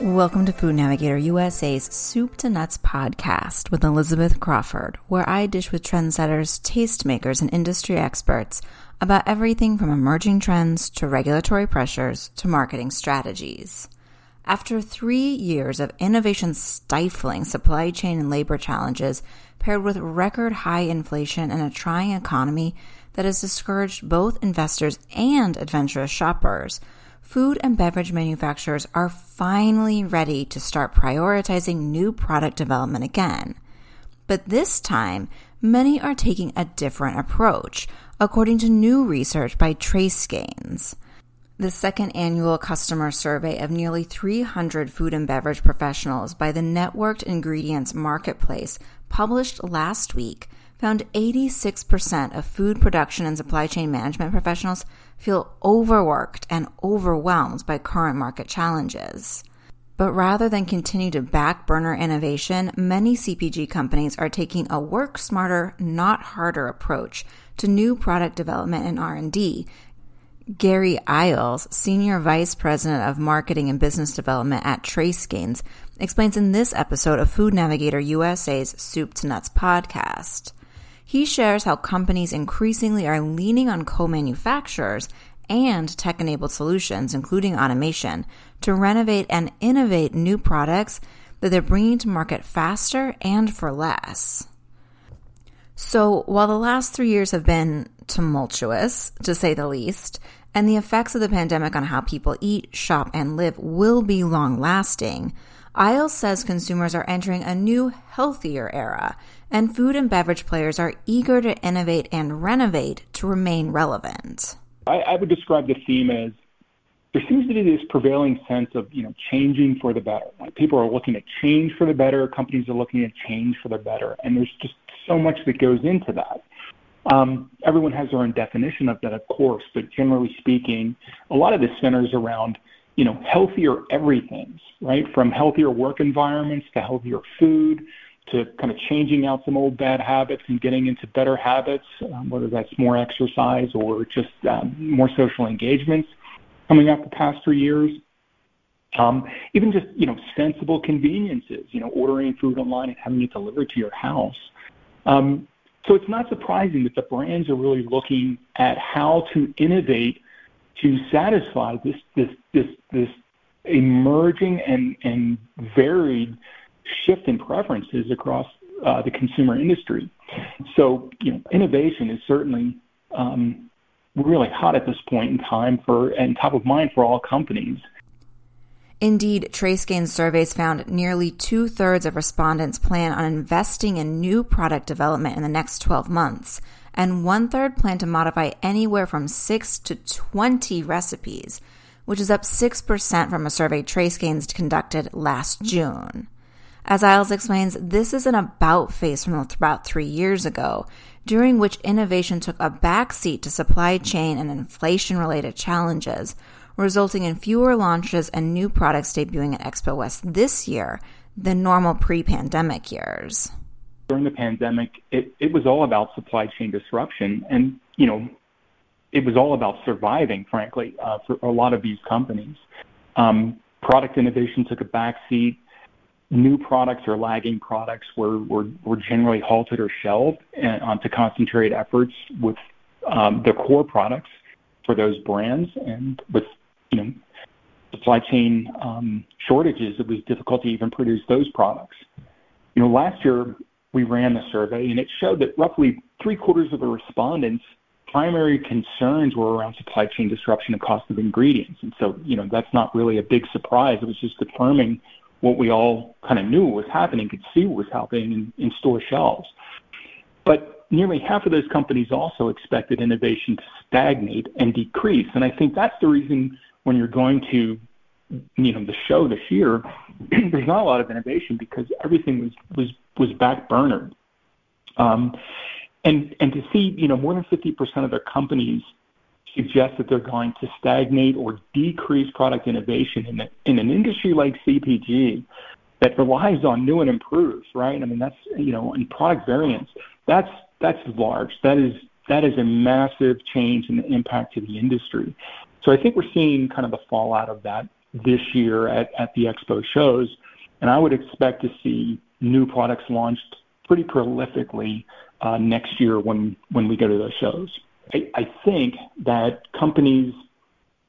Welcome to Food Navigator USA's Soup to Nuts podcast with Elizabeth Crawford, where I dish with trendsetters, tastemakers, and industry experts about everything from emerging trends to regulatory pressures to marketing strategies. After three years of innovation stifling supply chain and labor challenges, paired with record high inflation and a trying economy that has discouraged both investors and adventurous shoppers, food and beverage manufacturers are finally ready to start prioritizing new product development again. But this time, many are taking a different approach, according to new research by TraceGains. The second annual customer survey of nearly 300 food and beverage professionals by the Networked Ingredients Marketplace, published last week, found 86% of food production and supply chain management professionals feel overworked and overwhelmed by current market challenges. But rather than continue to back burner innovation, many CPG companies are taking a work smarter, not harder approach to new product development and R&D. Gary Iles, Senior Vice President of Marketing and Business Development at TraceGains, explains in this episode of Food Navigator USA's Soup to Nuts podcast. He shares how companies increasingly are leaning on co manufacturers and tech enabled solutions, including automation, to renovate and innovate new products that they're bringing to market faster and for less. So, while the last three years have been tumultuous, to say the least, and the effects of the pandemic on how people eat, shop, and live will be long lasting, Iles says consumers are entering a new, healthier era and food and beverage players are eager to innovate and renovate to remain relevant. I, I would describe the theme as there seems to be this prevailing sense of you know changing for the better. Like people are looking at change for the better. Companies are looking at change for the better, and there's just so much that goes into that. Um, everyone has their own definition of that, of course, but generally speaking, a lot of this centers around you know healthier everything's right from healthier work environments to healthier food to kind of changing out some old bad habits and getting into better habits, um, whether that's more exercise or just um, more social engagements coming up the past three years. Um, even just you know sensible conveniences, you know ordering food online and having it delivered to your house. Um, so it's not surprising that the brands are really looking at how to innovate to satisfy this this this this emerging and and varied shift in preferences across uh, the consumer industry. So, you know, innovation is certainly um, really hot at this point in time for and top of mind for all companies. Indeed, TraceGains surveys found nearly two thirds of respondents plan on investing in new product development in the next 12 months, and one third plan to modify anywhere from 6 to 20 recipes, which is up 6% from a survey TraceGains conducted last June. As Iles explains, this is an about face from about three years ago, during which innovation took a backseat to supply chain and inflation related challenges, resulting in fewer launches and new products debuting at Expo West this year than normal pre pandemic years. During the pandemic, it, it was all about supply chain disruption. And, you know, it was all about surviving, frankly, uh, for a lot of these companies. Um, product innovation took a backseat new products or lagging products were, generally halted or shelved and, um, to concentrate efforts with um, the core products for those brands. And with you know supply chain um, shortages, it was difficult to even produce those products. You know, last year we ran the survey and it showed that roughly three quarters of the respondents primary concerns were around supply chain disruption and cost of ingredients. And so, you know, that's not really a big surprise. It was just confirming what we all kind of knew was happening, could see what was happening in, in store shelves. But nearly half of those companies also expected innovation to stagnate and decrease. And I think that's the reason when you're going to, you know, the show this year, there's not a lot of innovation because everything was was was backburnered. Um, and and to see, you know, more than 50% of their companies suggest that they're going to stagnate or decrease product innovation in, the, in an industry like CPG that relies on new and improved, right? I mean, that's you know, in product variance, that's that's large. That is that is a massive change in the impact to the industry. So I think we're seeing kind of the fallout of that this year at, at the expo shows, and I would expect to see new products launched pretty prolifically uh, next year when when we go to those shows. I, I think that companies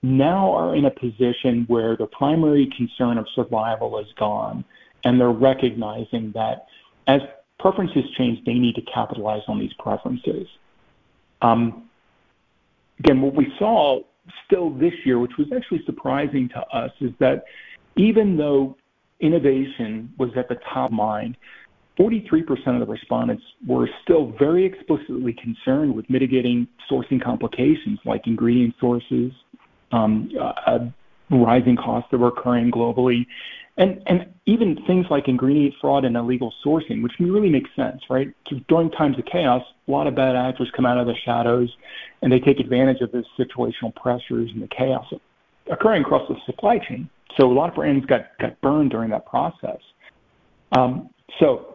now are in a position where the primary concern of survival is gone, and they're recognizing that as preferences change, they need to capitalize on these preferences. Um, again, what we saw still this year, which was actually surprising to us, is that even though innovation was at the top of mind, 43% of the respondents were still very explicitly concerned with mitigating sourcing complications like ingredient sources, um, uh, rising costs that were occurring globally, and, and even things like ingredient fraud and illegal sourcing, which really makes sense, right? During times of chaos, a lot of bad actors come out of the shadows and they take advantage of the situational pressures and the chaos occurring across the supply chain. So a lot of brands got, got burned during that process. Um, so,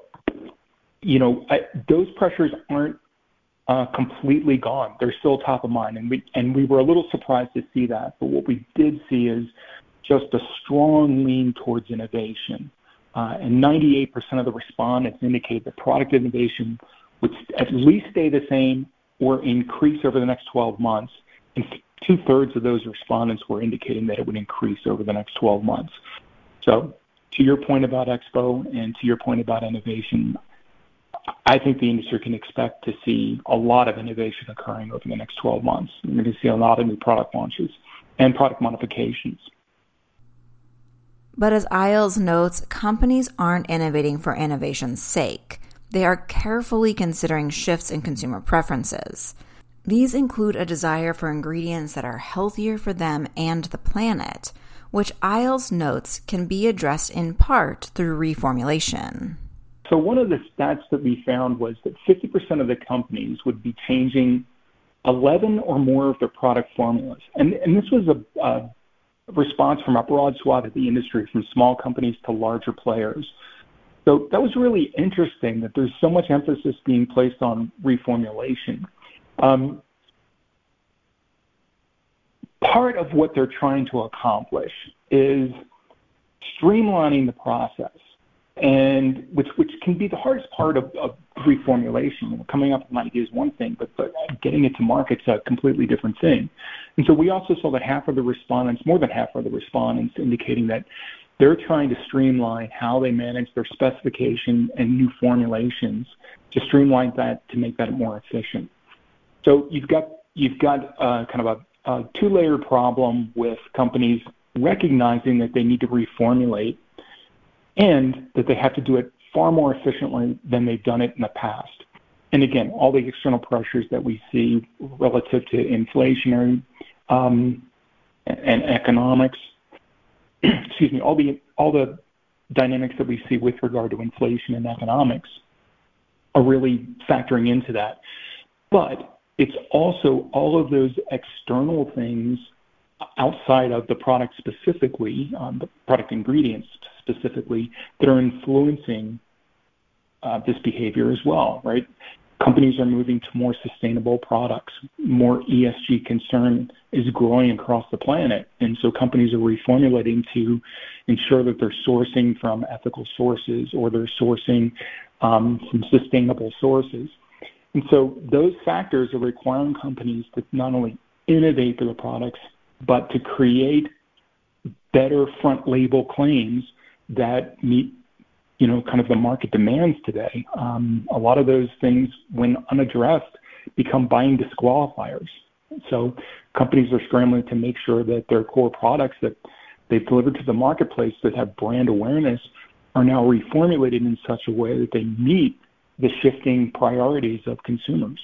you know, I, those pressures aren't uh, completely gone. They're still top of mind, and we and we were a little surprised to see that. But what we did see is just a strong lean towards innovation. Uh, and 98% of the respondents indicated that product innovation would at least stay the same or increase over the next 12 months. And two-thirds of those respondents were indicating that it would increase over the next 12 months. So to your point about Expo and to your point about innovation, I think the industry can expect to see a lot of innovation occurring over the next 12 months. We're going to see a lot of new product launches and product modifications. But as Iles notes, companies aren't innovating for innovation's sake. They are carefully considering shifts in consumer preferences. These include a desire for ingredients that are healthier for them and the planet, which Iles notes can be addressed in part through reformulation. So, one of the stats that we found was that 50% of the companies would be changing 11 or more of their product formulas. And, and this was a, a response from a broad swath of the industry, from small companies to larger players. So that was really interesting that there's so much emphasis being placed on reformulation. Um, part of what they're trying to accomplish is streamlining the process and which which can be the hardest part of, of reformulation. Coming up with an idea is one thing, but, but getting it to market's a completely different thing. And so we also saw that half of the respondents, more than half of the respondents, indicating that they're trying to streamline how they manage their specification and new formulations to streamline that to make that more efficient. So you've got you've got uh, kind of a, a two-layer problem with companies recognizing that they need to reformulate and that they have to do it far more efficiently than they've done it in the past. And again, all the external pressures that we see relative to inflationary um, and economics, excuse me, all the all the dynamics that we see with regard to inflation and economics are really factoring into that. But it's also all of those external things outside of the product specifically, um, the product ingredients specifically, that are influencing uh, this behavior as well, right? Companies are moving to more sustainable products. More ESG concern is growing across the planet. And so companies are reformulating to ensure that they're sourcing from ethical sources or they're sourcing um, from sustainable sources. And so those factors are requiring companies to not only innovate their products, but to create better front label claims that meet you know kind of the market demands today. Um, a lot of those things, when unaddressed, become buying disqualifiers. So companies are scrambling to make sure that their core products that they've delivered to the marketplace that have brand awareness are now reformulated in such a way that they meet the shifting priorities of consumers.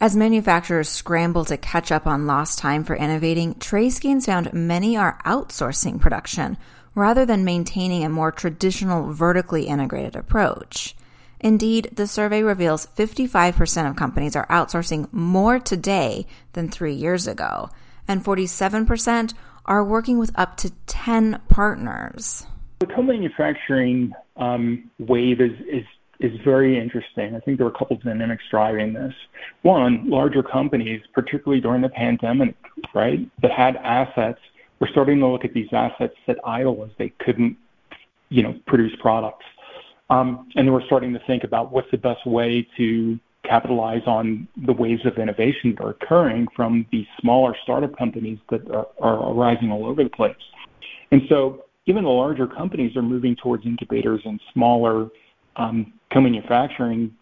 As manufacturers scramble to catch up on lost time for innovating, TraceGains found many are outsourcing production rather than maintaining a more traditional vertically integrated approach. Indeed, the survey reveals 55% of companies are outsourcing more today than three years ago, and 47% are working with up to 10 partners. The co manufacturing um, wave is, is is very interesting. I think there are a couple of dynamics driving this. One, larger companies, particularly during the pandemic, right, that had assets were starting to look at these assets that idle as they couldn't, you know, produce products. Um, were starting to think about what's the best way to capitalize on the waves of innovation that are occurring from these smaller startup companies that are, are arising all over the place. And so even the larger companies are moving towards incubators and smaller um, co-manufacturing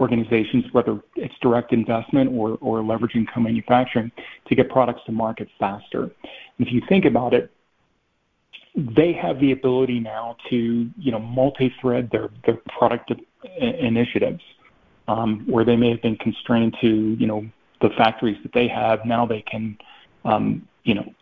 organizations, whether it's direct investment or, or leveraging co-manufacturing to get products to market faster. And if you think about it, they have the ability now to, you know, multi-thread their, their product initiatives, um, where they may have been constrained to, you know, the factories that they have. Now they can, um, you know,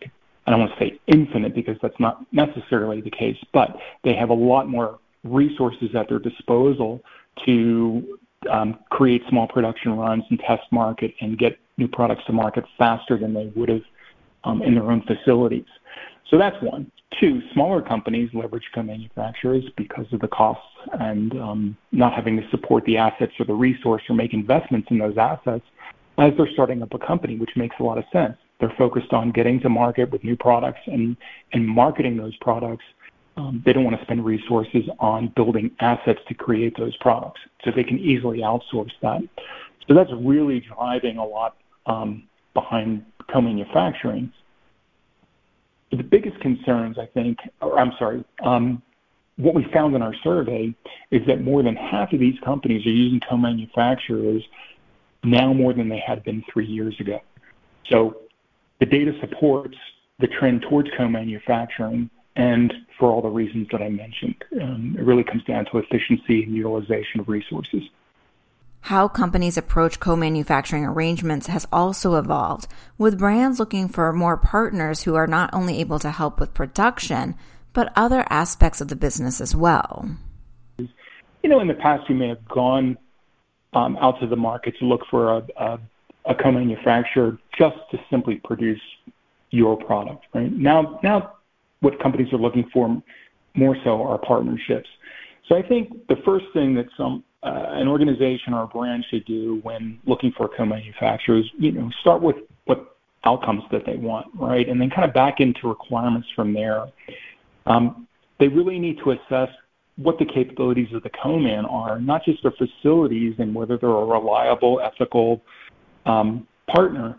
I don't want to say infinite because that's not necessarily the case, but they have a lot more resources at their disposal to um, create small production runs and test market and get new products to market faster than they would have um, in their own facilities. So that's one. Two, smaller companies leverage co-manufacturers because of the costs and um, not having to support the assets or the resource or make investments in those assets as they're starting up a company, which makes a lot of sense. They're focused on getting to market with new products and, and marketing those products um, they don't want to spend resources on building assets to create those products, so they can easily outsource that. So that's really driving a lot um, behind co-manufacturing. The biggest concerns, I think, or I'm sorry, um, what we found in our survey is that more than half of these companies are using co-manufacturers now more than they had been three years ago. So the data supports the trend towards co-manufacturing and for all the reasons that I mentioned. Um, it really comes down to efficiency and utilization of resources. How companies approach co manufacturing arrangements has also evolved, with brands looking for more partners who are not only able to help with production, but other aspects of the business as well. You know, in the past, you may have gone um, out to the market to look for a, a, a co manufacturer just to simply produce your product, right? Now, now what companies are looking for more so are partnerships. So I think the first thing that some uh, an organization or a brand should do when looking for a co-manufacturer is, you know, start with what outcomes that they want, right, and then kind of back into requirements from there. Um, they really need to assess what the capabilities of the co-man are, not just their facilities and whether they're a reliable, ethical um, partner.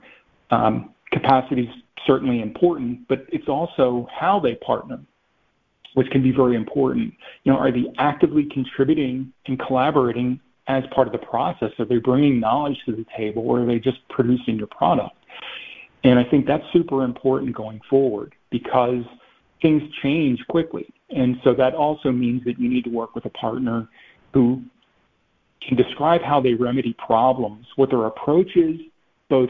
Um, capacities certainly important, but it's also how they partner, which can be very important. You know, are they actively contributing and collaborating as part of the process? Are they bringing knowledge to the table, or are they just producing your product? And I think that's super important going forward because things change quickly. And so that also means that you need to work with a partner who can describe how they remedy problems, what their approach is, both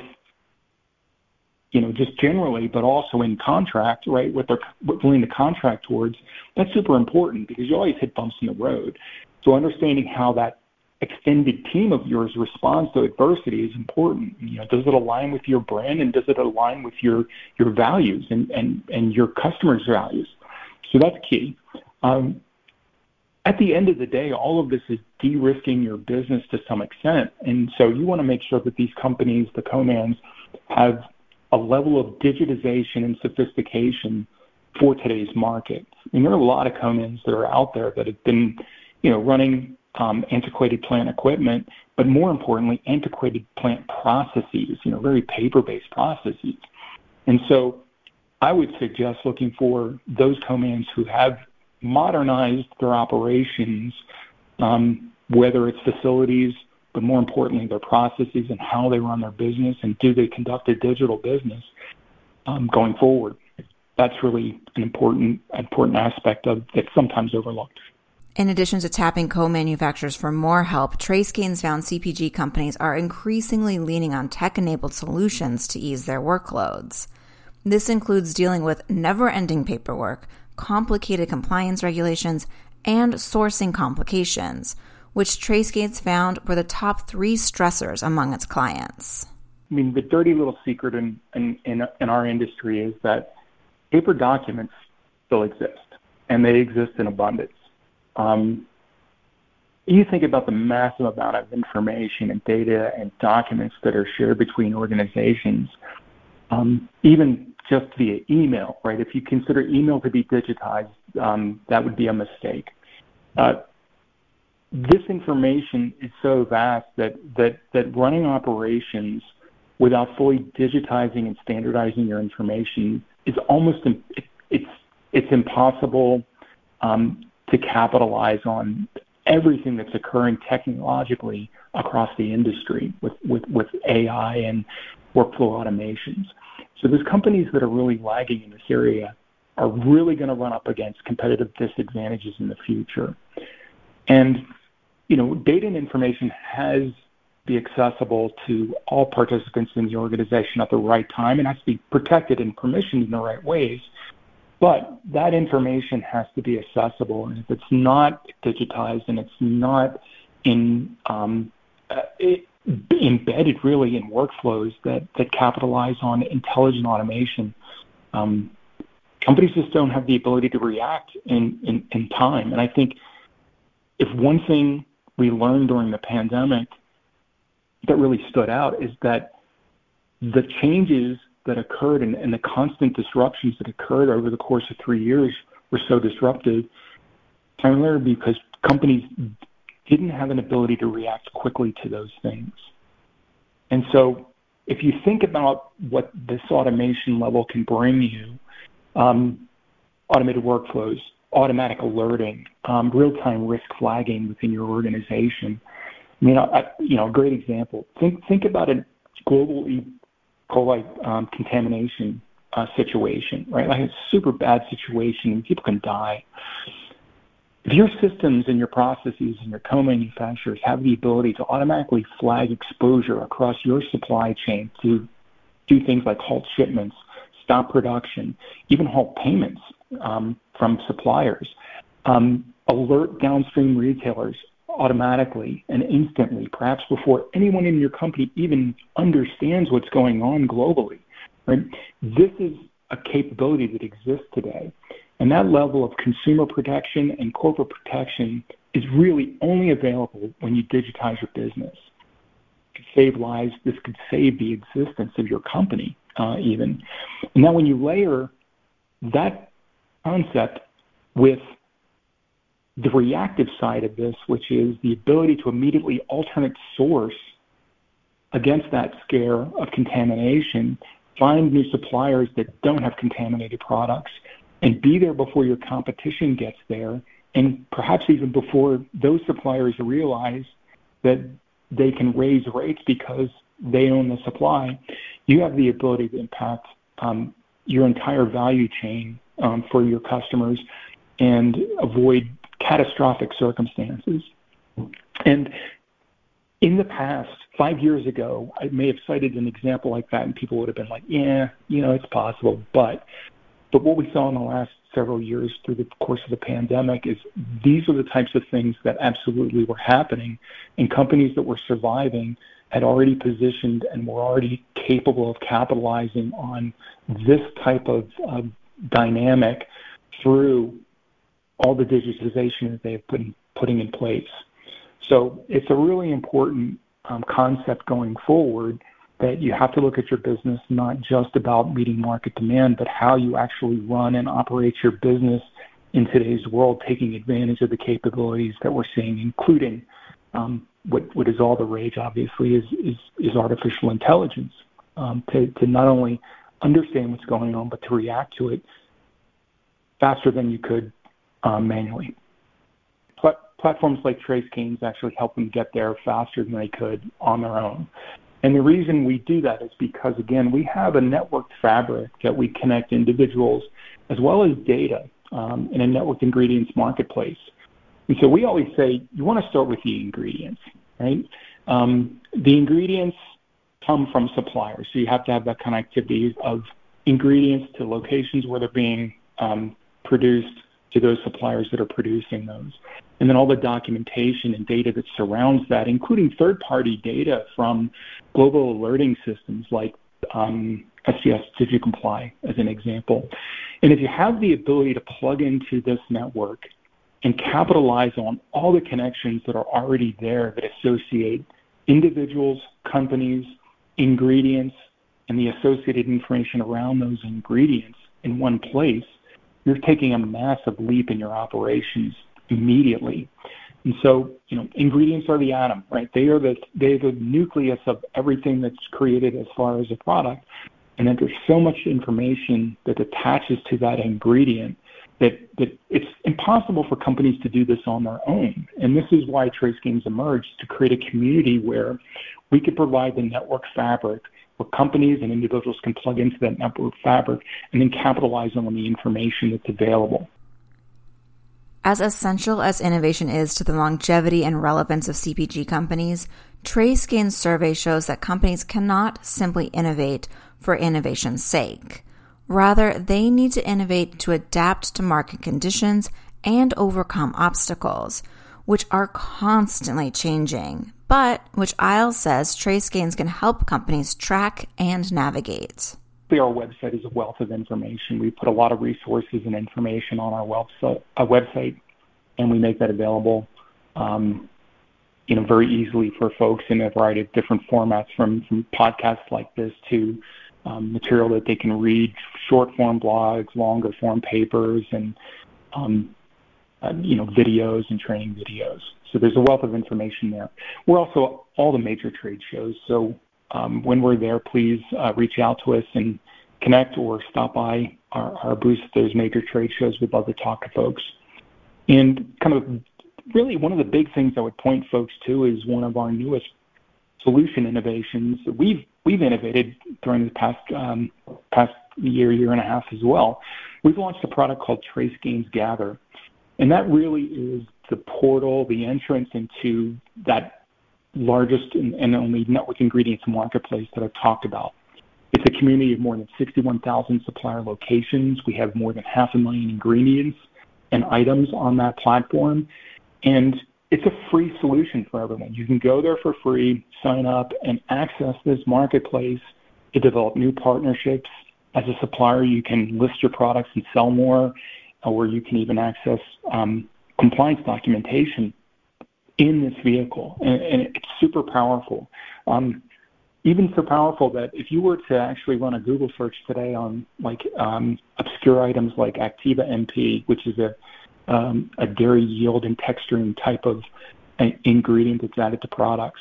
you know, just generally, but also in contract, right, what they're willing to contract towards, that's super important because you always hit bumps in the road. So understanding how that extended team of yours responds to adversity is important. You know, does it align with your brand and does it align with your your values and and and your customers' values? So that's key. Um, at the end of the day, all of this is de-risking your business to some extent, and so you want to make sure that these companies, the co-mans, have a level of digitization and sophistication for today's market. I mean, there are a lot of co-mans that are out there that have been, you know, running um, antiquated plant equipment, but more importantly, antiquated plant processes, you know, very paper-based processes. And so I would suggest looking for those co-mans who have modernized their operations, um, whether it's facilities but more importantly, their processes and how they run their business and do they conduct a digital business um, going forward. That's really an important important aspect of that's sometimes overlooked. In addition to tapping co-manufacturers for more help, TraceGains found CPG companies are increasingly leaning on tech-enabled solutions to ease their workloads. This includes dealing with never-ending paperwork, complicated compliance regulations, and sourcing complications – which TraceGains found were the top three stressors among its clients. I mean, the dirty little secret in, in, in, in our industry is that paper documents still exist, and they exist in abundance. Um, you think about the massive amount of information and data and documents that are shared between organizations. Um, even just via email, right? If you consider email to be digitized, um, that would be a mistake. Uh, this information is so vast that, that, that running operations without fully digitizing and standardizing your information is almost it's it's impossible um, to capitalize on everything that's occurring technologically across the industry with, with, with AI and workflow automations. So those companies that are really lagging in this area are really going to run up against competitive disadvantages in the future. And you know, data and information has to be accessible to all participants in the organization at the right time and has to be protected and permissioned in the right ways. But that information has to be accessible, and if it's not digitized and it's not in um, uh, it, embedded really in workflows that, that capitalize on intelligent automation, um, companies just don't have the ability to react in, in, in time. And I think if one thing we learned during the pandemic that really stood out is that the changes that occurred and, and the constant disruptions that occurred over the course of three years were so disruptive, primarily because companies didn't have an ability to react quickly to those things. And so if you think about what this automation level can bring you, um, automated workflows, automatic alerting, um, real-time risk flagging within your organization. I mean, I, you know, a great example. Think think about a global E. coli um, contamination uh, situation, right? Like a super bad situation, people can die. If your systems and your processes and your co-manufacturers have the ability to automatically flag exposure across your supply chain to do things like halt shipments, stop production, even halt payments um, from suppliers, um, alert downstream retailers automatically and instantly, perhaps before anyone in your company even understands what's going on globally. Right? This is a capability that exists today. And that level of consumer protection and corporate protection is really only available when you digitize your business. It could save lives. This could save the existence of your company, uh, even. And now, when you layer that concept with the reactive side of this, which is the ability to immediately alternate source against that scare of contamination, find new suppliers that don't have contaminated products, and be there before your competition gets there, and perhaps even before those suppliers realize that they can raise rates because they own the supply, you have the ability to impact um, your entire value chain um, for your customers and avoid catastrophic circumstances. And in the past, five years ago, I may have cited an example like that, and people would have been like, "Yeah, you know, it's possible." But but what we saw in the last several years through the course of the pandemic is these are the types of things that absolutely were happening, and companies that were surviving had already positioned and were already capable of capitalizing on this type of, of dynamic through all the digitization that they've been putting in place. So it's a really important um, concept going forward that you have to look at your business not just about meeting market demand, but how you actually run and operate your business in today's world, taking advantage of the capabilities that we're seeing, including um, what, what is all the rage, obviously, is, is, is artificial intelligence, um, to, to not only understand what's going on, but to react to it faster than you could um, manually. Pl- platforms like TraceGains actually help them get there faster than they could on their own. And the reason we do that is because, again, we have a networked fabric that we connect individuals as well as data um, in a networked ingredients marketplace. And so we always say you want to start with the ingredients, right? Um, the ingredients come from suppliers, so you have to have that connectivity of ingredients to locations where they're being um, produced to those suppliers that are producing those. And then all the documentation and data that surrounds that, including third-party data from global alerting systems like um, SGS DigiComply, as an example. And if you have the ability to plug into this network and capitalize on all the connections that are already there that associate individuals, companies, ingredients, and the associated information around those ingredients in one place, you're taking a massive leap in your operations immediately. And so, you know, ingredients are the atom, right? They are the they are the nucleus of everything that's created as far as a product. And then there's so much information that attaches to that ingredient that, that it's impossible for companies to do this on their own. And this is why TraceGains emerged to create a community where we could provide the network fabric where companies and individuals can plug into that network fabric and then capitalize on the information that's available. As essential as innovation is to the longevity and relevance of CPG companies, TraceGains survey shows that companies cannot simply innovate for innovation's sake. Rather, they need to innovate to adapt to market conditions and overcome obstacles, which are constantly changing, but which Iles says TraceGains can help companies track and navigate. Our website is a wealth of information. We put a lot of resources and information on our website, website and we make that available, um, you know, very easily for folks in a variety of different formats, from from podcasts like this to um, material that they can read, short form blogs, longer form papers, and um, uh, you know videos and training videos. So there's a wealth of information there. We're also all the major trade shows. So um, when we're there, please uh, reach out to us and connect or stop by our, our booth at those major trade shows. We'd love to talk to folks. And kind of really one of the big things I would point folks to is one of our newest solution innovations that we've we've innovated during the past um, past year, year and a half as well. We've launched a product called TraceGains Gather, and that really is the portal, the entrance into that largest and, and only network ingredients marketplace that I've talked about. It's a community of more than 61,000 supplier locations. We have more than half a million ingredients and items on that platform. And it's a free solution for everyone. You can go there for free, sign up, and access this marketplace to develop new partnerships. As a supplier, you can list your products and sell more, or you can even access um, compliance documentation in this vehicle. And, and it's super powerful. Um, even so powerful that if you were to actually run a Google search today on like um, obscure items like Activa MP, which is a um, a dairy yield and texturing type of uh, ingredient that's added to products,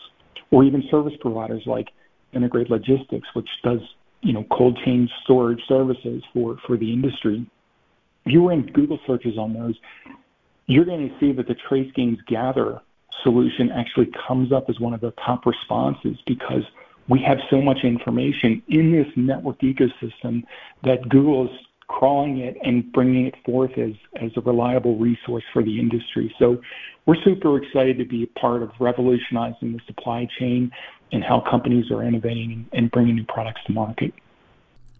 or even service providers like Integrate Logistics, which does you know cold chain storage services for for the industry. If you in Google searches on those, you're going to see that the TraceGains Gather solution actually comes up as one of the top responses because we have so much information in this network ecosystem that Google is crawling it and bringing it forth as, as a reliable resource for the industry. So we're super excited to be a part of revolutionizing the supply chain and how companies are innovating and bringing new products to market.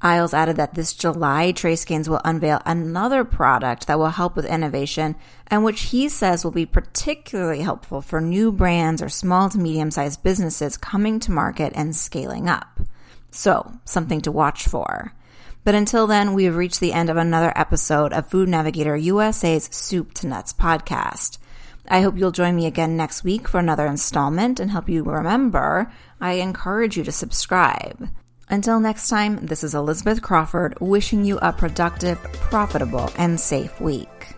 Iles added that this July, TraceGains will unveil another product that will help with innovation and which he says will be particularly helpful for new brands or small to medium sized businesses coming to market and scaling up. So, something to watch for. But until then, we have reached the end of another episode of Food Navigator USA's Soup to Nuts podcast. I hope you'll join me again next week for another installment and help you remember, I encourage you to subscribe. Until next time, this is Elizabeth Crawford wishing you a productive, profitable, and safe week.